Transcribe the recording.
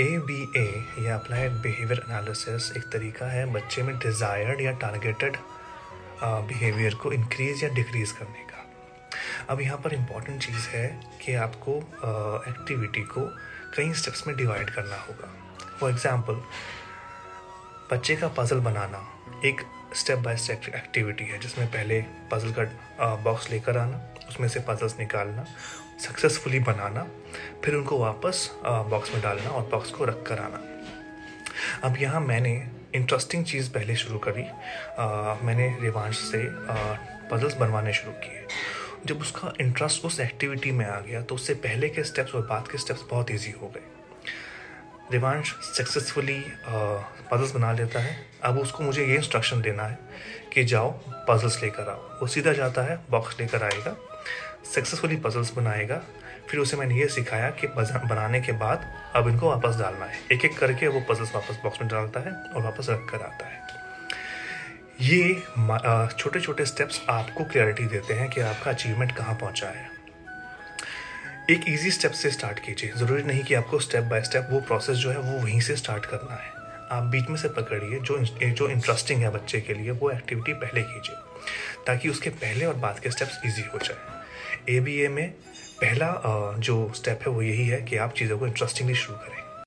A B ए या applied behaviour analysis एक तरीका है बच्चे में डिज़ायर्ड या टारगेटेड बिहेवियर को इंक्रीज या डिक्रीज करने का। अब यहाँ पर इंपॉर्टेंट चीज़ है कि आपको एक्टिविटी को कई स्टेप्स में डिवाइड करना होगा। फॉर एग्ज़ाम्पल बच्चे का पज़ल बनाना। एक स्टेप बाय स्टेप एक्टिविटी है जिसमें पहले पज़ल का बॉक्स लेकर आना उसमें से पजल्स निकालना सक्सेसफुली बनाना फिर उनको वापस बॉक्स में डालना और बॉक्स को रख कर आना। अब यहाँ मैंने इंटरेस्टिंग चीज़ पहले शुरू करी आ, मैंने रिवांश से पजल्स बनवाने शुरू किए। जब उसका इंटरेस्ट उस एक्टिविटी में आ गया तो उससे पहले के स्टेप्स और बाद के स्टेप्स बहुत इजी हो गए। रिवांश सक्सेसफुली पजल्स बना लेता है। अब उसको मुझे ये इंस्ट्रक्शन देना है कि जाओ पजल्स लेकर आओ। वो सीधा जाता है बॉक्स लेकर आएगा सक्सेसफुली पजल्स बनाएगा। फिर उसे मैंने ये सिखाया कि बनाने के बाद अब इनको वापस डालना है। एक एक करके वो पजल्स वापस बॉक्स में डालता है और वापस रख कर आता है। ये छोटे छोटे स्टेप्स आपको क्लैरिटी देते हैं कि आपका अचीवमेंट कहाँ पहुँचा है। एक इजी स्टेप से स्टार्ट कीजिए। ज़रूरी नहीं कि आपको स्टेप बाय स्टेप वो प्रोसेस जो है वो वहीं से स्टार्ट करना है। आप बीच में से पकड़िए, जो जो इंटरेस्टिंग है बच्चे के लिए, वो एक्टिविटी पहले कीजिए, ताकि उसके पहले और बाद के स्टेप्स ईजी हो जाए। ए बी ए में पहला जो स्टेप है वो यही है कि आप चीज़ों को इंटरेस्टिंगली शुरू करें।